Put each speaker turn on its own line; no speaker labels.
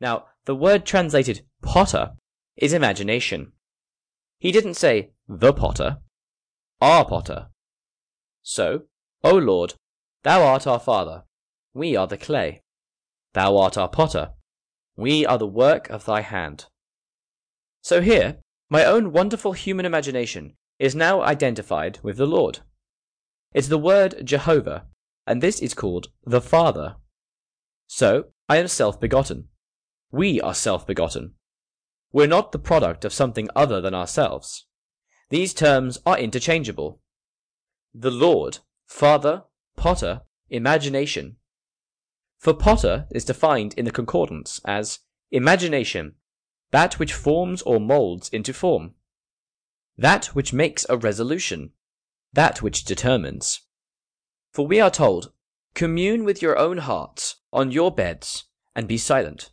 Now, the word translated potter is imagination. He didn't say the potter, our potter. So, O Lord, thou art our Father, we are the clay. Thou art our potter, we are the work of thy hand. So here, my own wonderful human imagination is now identified with the Lord. It's the word Jehovah, and this is called the Father. So, I am self begotten. We are self begotten. We're not the product of something other than ourselves. These terms are interchangeable. The Lord, Father, Potter, Imagination. For Potter is defined in the Concordance as imagination, that which forms or molds into form, that which makes a resolution, that which determines. For we are told, Commune with your own hearts on your beds and be silent.